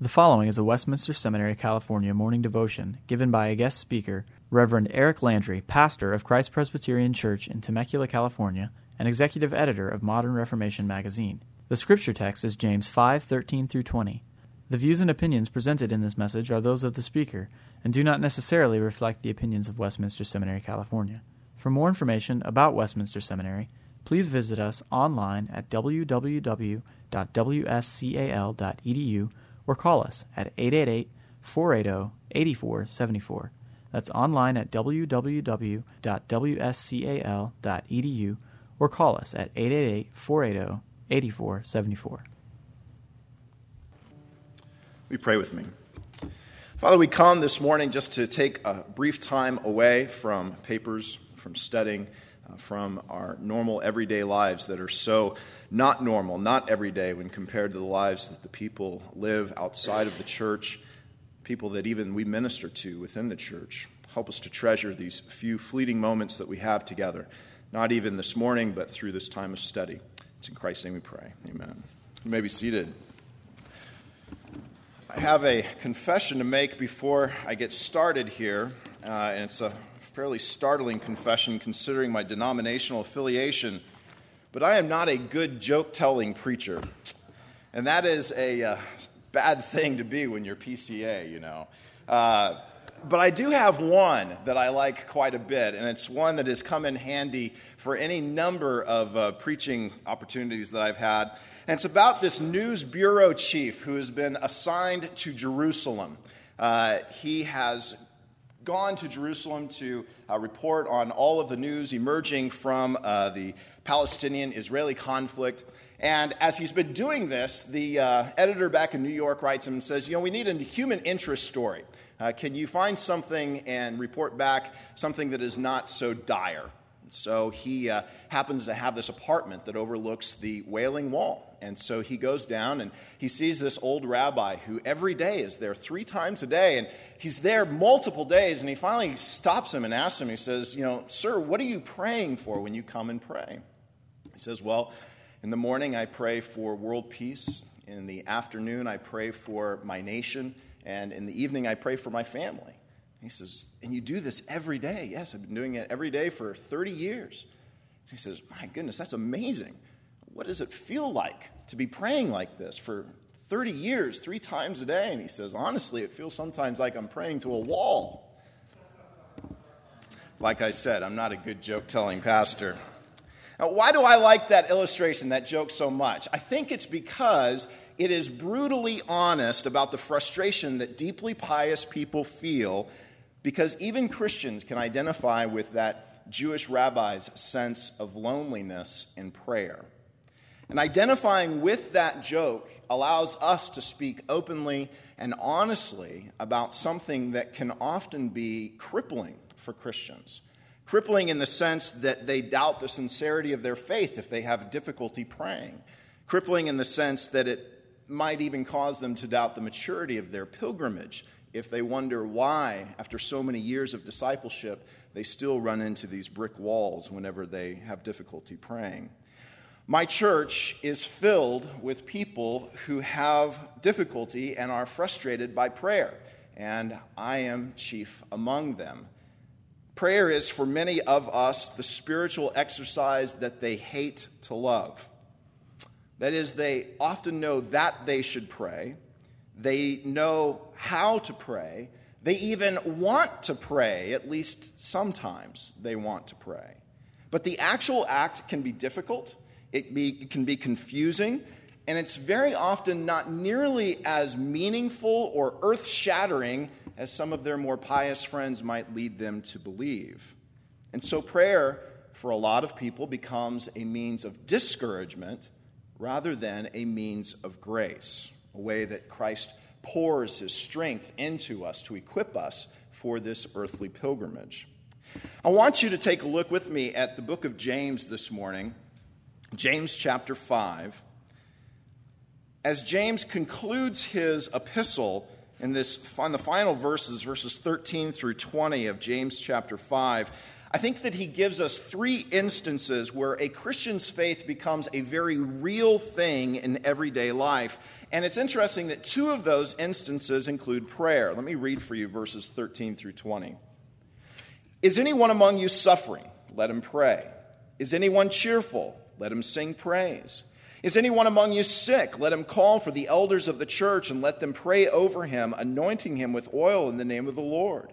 The following is a Westminster Seminary, California morning devotion given by a guest speaker, Reverend Eric Landry, pastor of Christ Presbyterian Church in Temecula, California, and executive editor of Modern Reformation magazine. The scripture text is James 5:13 through 20. The views and opinions presented in this message are those of the speaker and do not necessarily reflect the opinions of Westminster Seminary, California. For more information about Westminster Seminary, please visit us online at www.wscal.edu or call us at 888 480 8474. That's online at www.wscal.edu or call us at 888 480 8474. We pray with me. Father, we come this morning just to take a brief time away from papers, from studying, from our normal everyday lives that are so not normal, not everyday when compared to the lives that the people live outside of the church, people that even we minister to within the church. Help us to treasure these few fleeting moments that we have together, not even this morning, but through this time of study. It's in Christ's name we pray. Amen. You may be seated. I have a confession to make before I get started here, uh, and it's a fairly startling confession considering my denominational affiliation. But I am not a good joke telling preacher. And that is a uh, bad thing to be when you're PCA, you know. Uh, but I do have one that I like quite a bit, and it's one that has come in handy for any number of uh, preaching opportunities that I've had. And it's about this news bureau chief who has been assigned to Jerusalem. Uh, he has gone to Jerusalem to uh, report on all of the news emerging from uh, the Palestinian Israeli conflict. And as he's been doing this, the uh, editor back in New York writes him and says, You know, we need a human interest story. Uh, can you find something and report back something that is not so dire? So he uh, happens to have this apartment that overlooks the Wailing Wall. And so he goes down and he sees this old rabbi who every day is there three times a day. And he's there multiple days. And he finally stops him and asks him, he says, You know, sir, what are you praying for when you come and pray? He says, Well, in the morning I pray for world peace. In the afternoon I pray for my nation. And in the evening I pray for my family. He says, And you do this every day? Yes, I've been doing it every day for 30 years. He says, My goodness, that's amazing. What does it feel like to be praying like this for 30 years, three times a day? And he says, Honestly, it feels sometimes like I'm praying to a wall. Like I said, I'm not a good joke telling pastor. Now, why do I like that illustration, that joke, so much? I think it's because it is brutally honest about the frustration that deeply pious people feel because even Christians can identify with that Jewish rabbi's sense of loneliness in prayer. And identifying with that joke allows us to speak openly and honestly about something that can often be crippling for Christians. Crippling in the sense that they doubt the sincerity of their faith if they have difficulty praying. Crippling in the sense that it might even cause them to doubt the maturity of their pilgrimage if they wonder why, after so many years of discipleship, they still run into these brick walls whenever they have difficulty praying. My church is filled with people who have difficulty and are frustrated by prayer, and I am chief among them. Prayer is, for many of us, the spiritual exercise that they hate to love. That is, they often know that they should pray, they know how to pray, they even want to pray, at least sometimes they want to pray. But the actual act can be difficult, it, be, it can be confusing, and it's very often not nearly as meaningful or earth shattering as some of their more pious friends might lead them to believe. And so, prayer for a lot of people becomes a means of discouragement rather than a means of grace, a way that Christ pours his strength into us to equip us for this earthly pilgrimage. I want you to take a look with me at the book of James this morning, James chapter 5. As James concludes his epistle, in this on the final verses verses 13 through 20 of James chapter 5 I think that he gives us three instances where a Christian's faith becomes a very real thing in everyday life. And it's interesting that two of those instances include prayer. Let me read for you verses 13 through 20. Is anyone among you suffering? Let him pray. Is anyone cheerful? Let him sing praise. Is anyone among you sick? Let him call for the elders of the church and let them pray over him, anointing him with oil in the name of the Lord.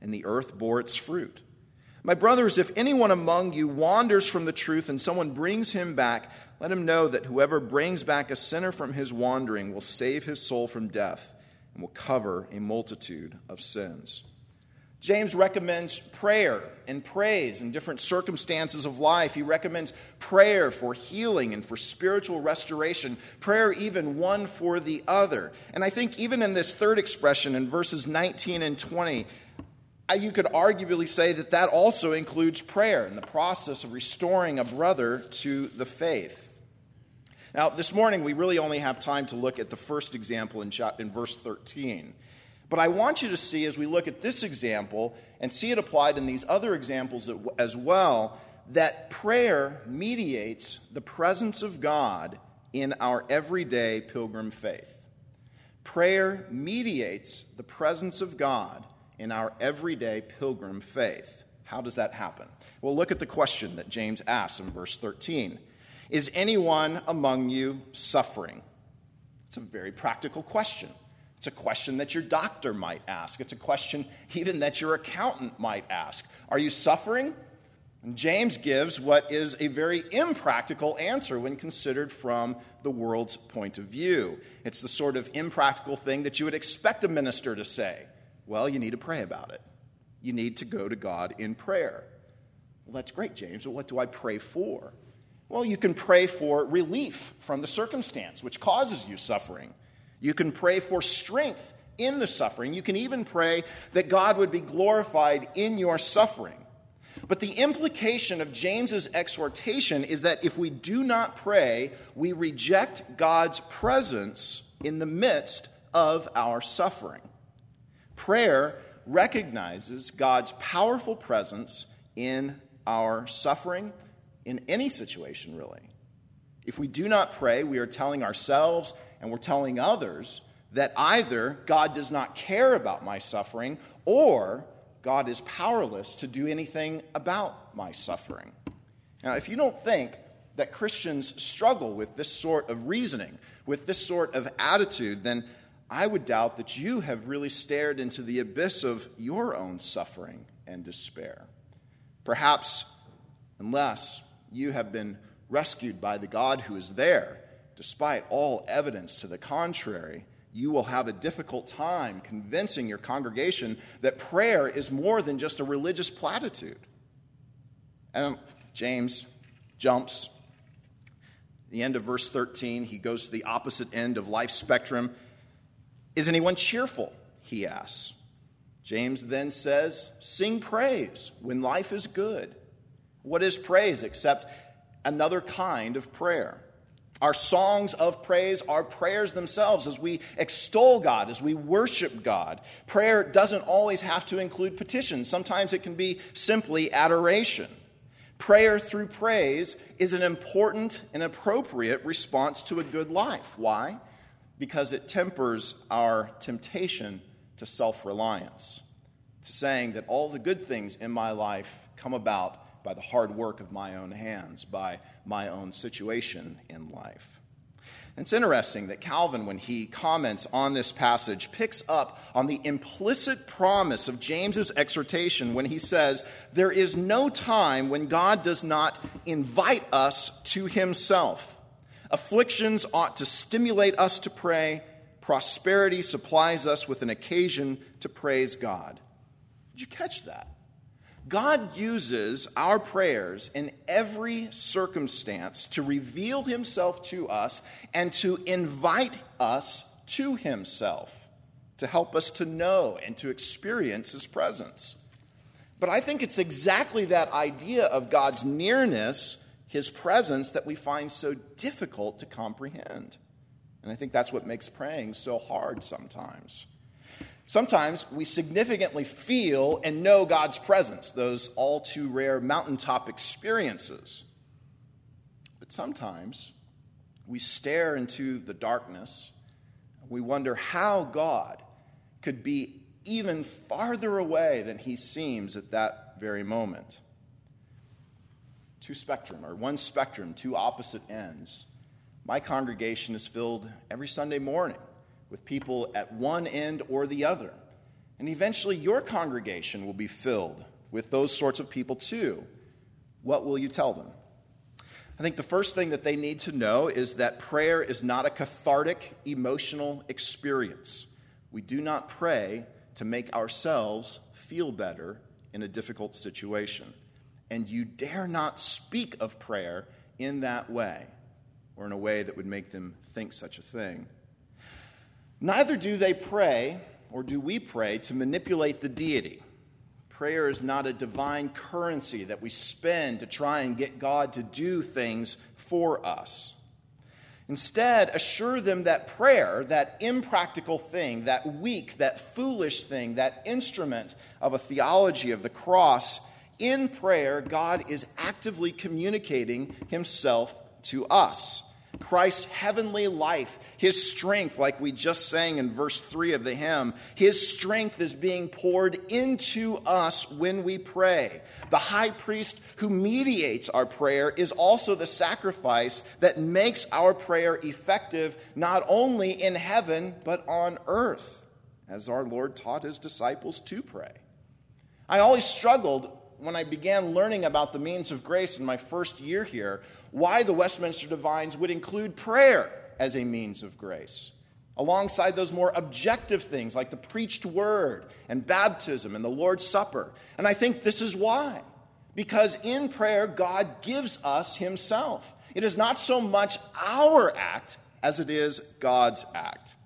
and the earth bore its fruit. My brothers, if anyone among you wanders from the truth and someone brings him back, let him know that whoever brings back a sinner from his wandering will save his soul from death and will cover a multitude of sins. James recommends prayer and praise in different circumstances of life. He recommends prayer for healing and for spiritual restoration, prayer even one for the other. And I think even in this third expression in verses 19 and 20, you could arguably say that that also includes prayer in the process of restoring a brother to the faith. Now, this morning, we really only have time to look at the first example in, in verse 13. But I want you to see, as we look at this example and see it applied in these other examples as well, that prayer mediates the presence of God in our everyday pilgrim faith. Prayer mediates the presence of God in our everyday pilgrim faith. How does that happen? Well, look at the question that James asks in verse 13 Is anyone among you suffering? It's a very practical question. It's a question that your doctor might ask. It's a question even that your accountant might ask. Are you suffering? And James gives what is a very impractical answer when considered from the world's point of view. It's the sort of impractical thing that you would expect a minister to say. Well, you need to pray about it. You need to go to God in prayer. Well, that's great, James, but what do I pray for? Well, you can pray for relief from the circumstance which causes you suffering. You can pray for strength in the suffering. You can even pray that God would be glorified in your suffering. But the implication of James's exhortation is that if we do not pray, we reject God's presence in the midst of our suffering. Prayer recognizes God's powerful presence in our suffering, in any situation, really. If we do not pray, we are telling ourselves and we're telling others that either God does not care about my suffering or God is powerless to do anything about my suffering. Now, if you don't think that Christians struggle with this sort of reasoning, with this sort of attitude, then I would doubt that you have really stared into the abyss of your own suffering and despair. Perhaps, unless you have been rescued by the God who is there, despite all evidence to the contrary, you will have a difficult time convincing your congregation that prayer is more than just a religious platitude. And um, James jumps. The end of verse 13, he goes to the opposite end of life spectrum is anyone cheerful? He asks. James then says, Sing praise when life is good. What is praise except another kind of prayer? Our songs of praise are prayers themselves as we extol God, as we worship God. Prayer doesn't always have to include petition, sometimes it can be simply adoration. Prayer through praise is an important and appropriate response to a good life. Why? Because it tempers our temptation to self reliance, to saying that all the good things in my life come about by the hard work of my own hands, by my own situation in life. It's interesting that Calvin, when he comments on this passage, picks up on the implicit promise of James's exhortation when he says, There is no time when God does not invite us to himself. Afflictions ought to stimulate us to pray. Prosperity supplies us with an occasion to praise God. Did you catch that? God uses our prayers in every circumstance to reveal himself to us and to invite us to himself, to help us to know and to experience his presence. But I think it's exactly that idea of God's nearness, his presence, that we find so difficult to comprehend. And I think that's what makes praying so hard sometimes. Sometimes we significantly feel and know God's presence, those all too rare mountaintop experiences. But sometimes we stare into the darkness. We wonder how God could be even farther away than he seems at that very moment. Two spectrum, or one spectrum, two opposite ends. My congregation is filled every Sunday morning with people at one end or the other. And eventually, your congregation will be filled with those sorts of people too. What will you tell them? I think the first thing that they need to know is that prayer is not a cathartic emotional experience. We do not pray to make ourselves feel better in a difficult situation. And you dare not speak of prayer in that way or in a way that would make them think such a thing. Neither do they pray, or do we pray, to manipulate the deity. Prayer is not a divine currency that we spend to try and get God to do things for us. Instead, assure them that prayer, that impractical thing, that weak, that foolish thing, that instrument of a theology of the cross, in prayer, God is actively communicating himself to us. Christ's heavenly life, his strength, like we just sang in verse 3 of the hymn, his strength is being poured into us when we pray. The high priest who mediates our prayer is also the sacrifice that makes our prayer effective not only in heaven, but on earth, as our Lord taught his disciples to pray. I always struggled when I began learning about the means of grace in my first year here, why the Westminster Divines would include prayer as a means of grace, alongside those more objective things like the preached word and baptism and the Lord's Supper. And I think this is why. Because in prayer, God gives us Himself. It is not so much our act as it is God's act.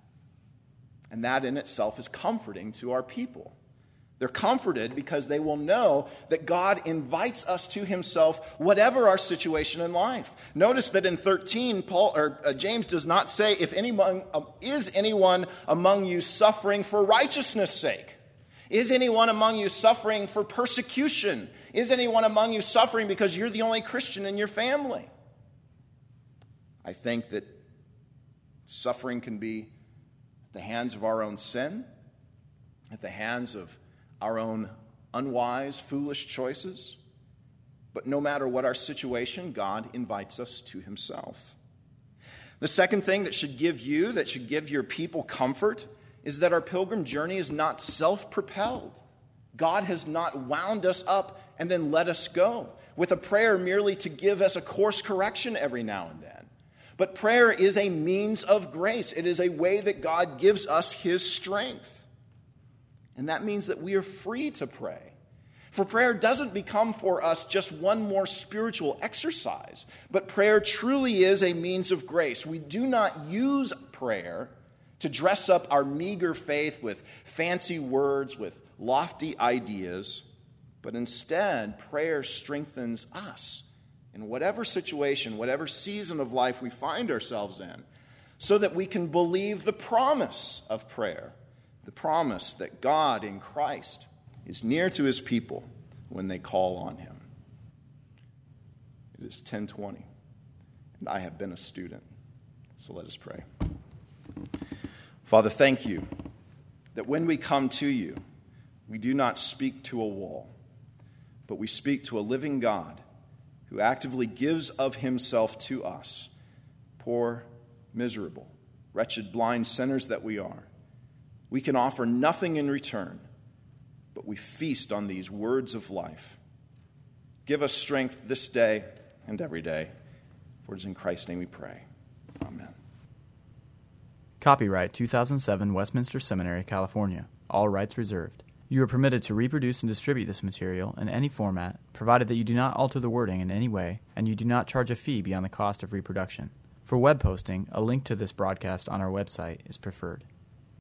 And that in itself is comforting to our people. They're comforted because they will know that God invites us to himself whatever our situation in life. Notice that in 13 Paul or uh, James does not say if anyone uh, is anyone among you suffering for righteousness sake. Is anyone among you suffering for persecution? Is anyone among you suffering because you're the only Christian in your family? I think that suffering can be at the hands of our own sin, at the hands of our own unwise, foolish choices. But no matter what our situation, God invites us to Himself. The second thing that should give you, that should give your people comfort, is that our pilgrim journey is not self propelled. God has not wound us up and then let us go with a prayer merely to give us a course correction every now and then. But prayer is a means of grace, it is a way that God gives us His strength. And that means that we are free to pray. For prayer doesn't become for us just one more spiritual exercise, but prayer truly is a means of grace. We do not use prayer to dress up our meager faith with fancy words, with lofty ideas, but instead, prayer strengthens us in whatever situation, whatever season of life we find ourselves in, so that we can believe the promise of prayer the promise that God in Christ is near to his people when they call on him. It is 1020, and I have been a student. So let us pray. Father, thank you that when we come to you, we do not speak to a wall, but we speak to a living God who actively gives of himself to us, poor, miserable, wretched, blind sinners that we are. We can offer nothing in return, but we feast on these words of life. Give us strength this day and every day. For it is in Christ's name we pray. Amen. Copyright 2007 Westminster Seminary, California. All rights reserved. You are permitted to reproduce and distribute this material in any format, provided that you do not alter the wording in any way and you do not charge a fee beyond the cost of reproduction. For web posting, a link to this broadcast on our website is preferred.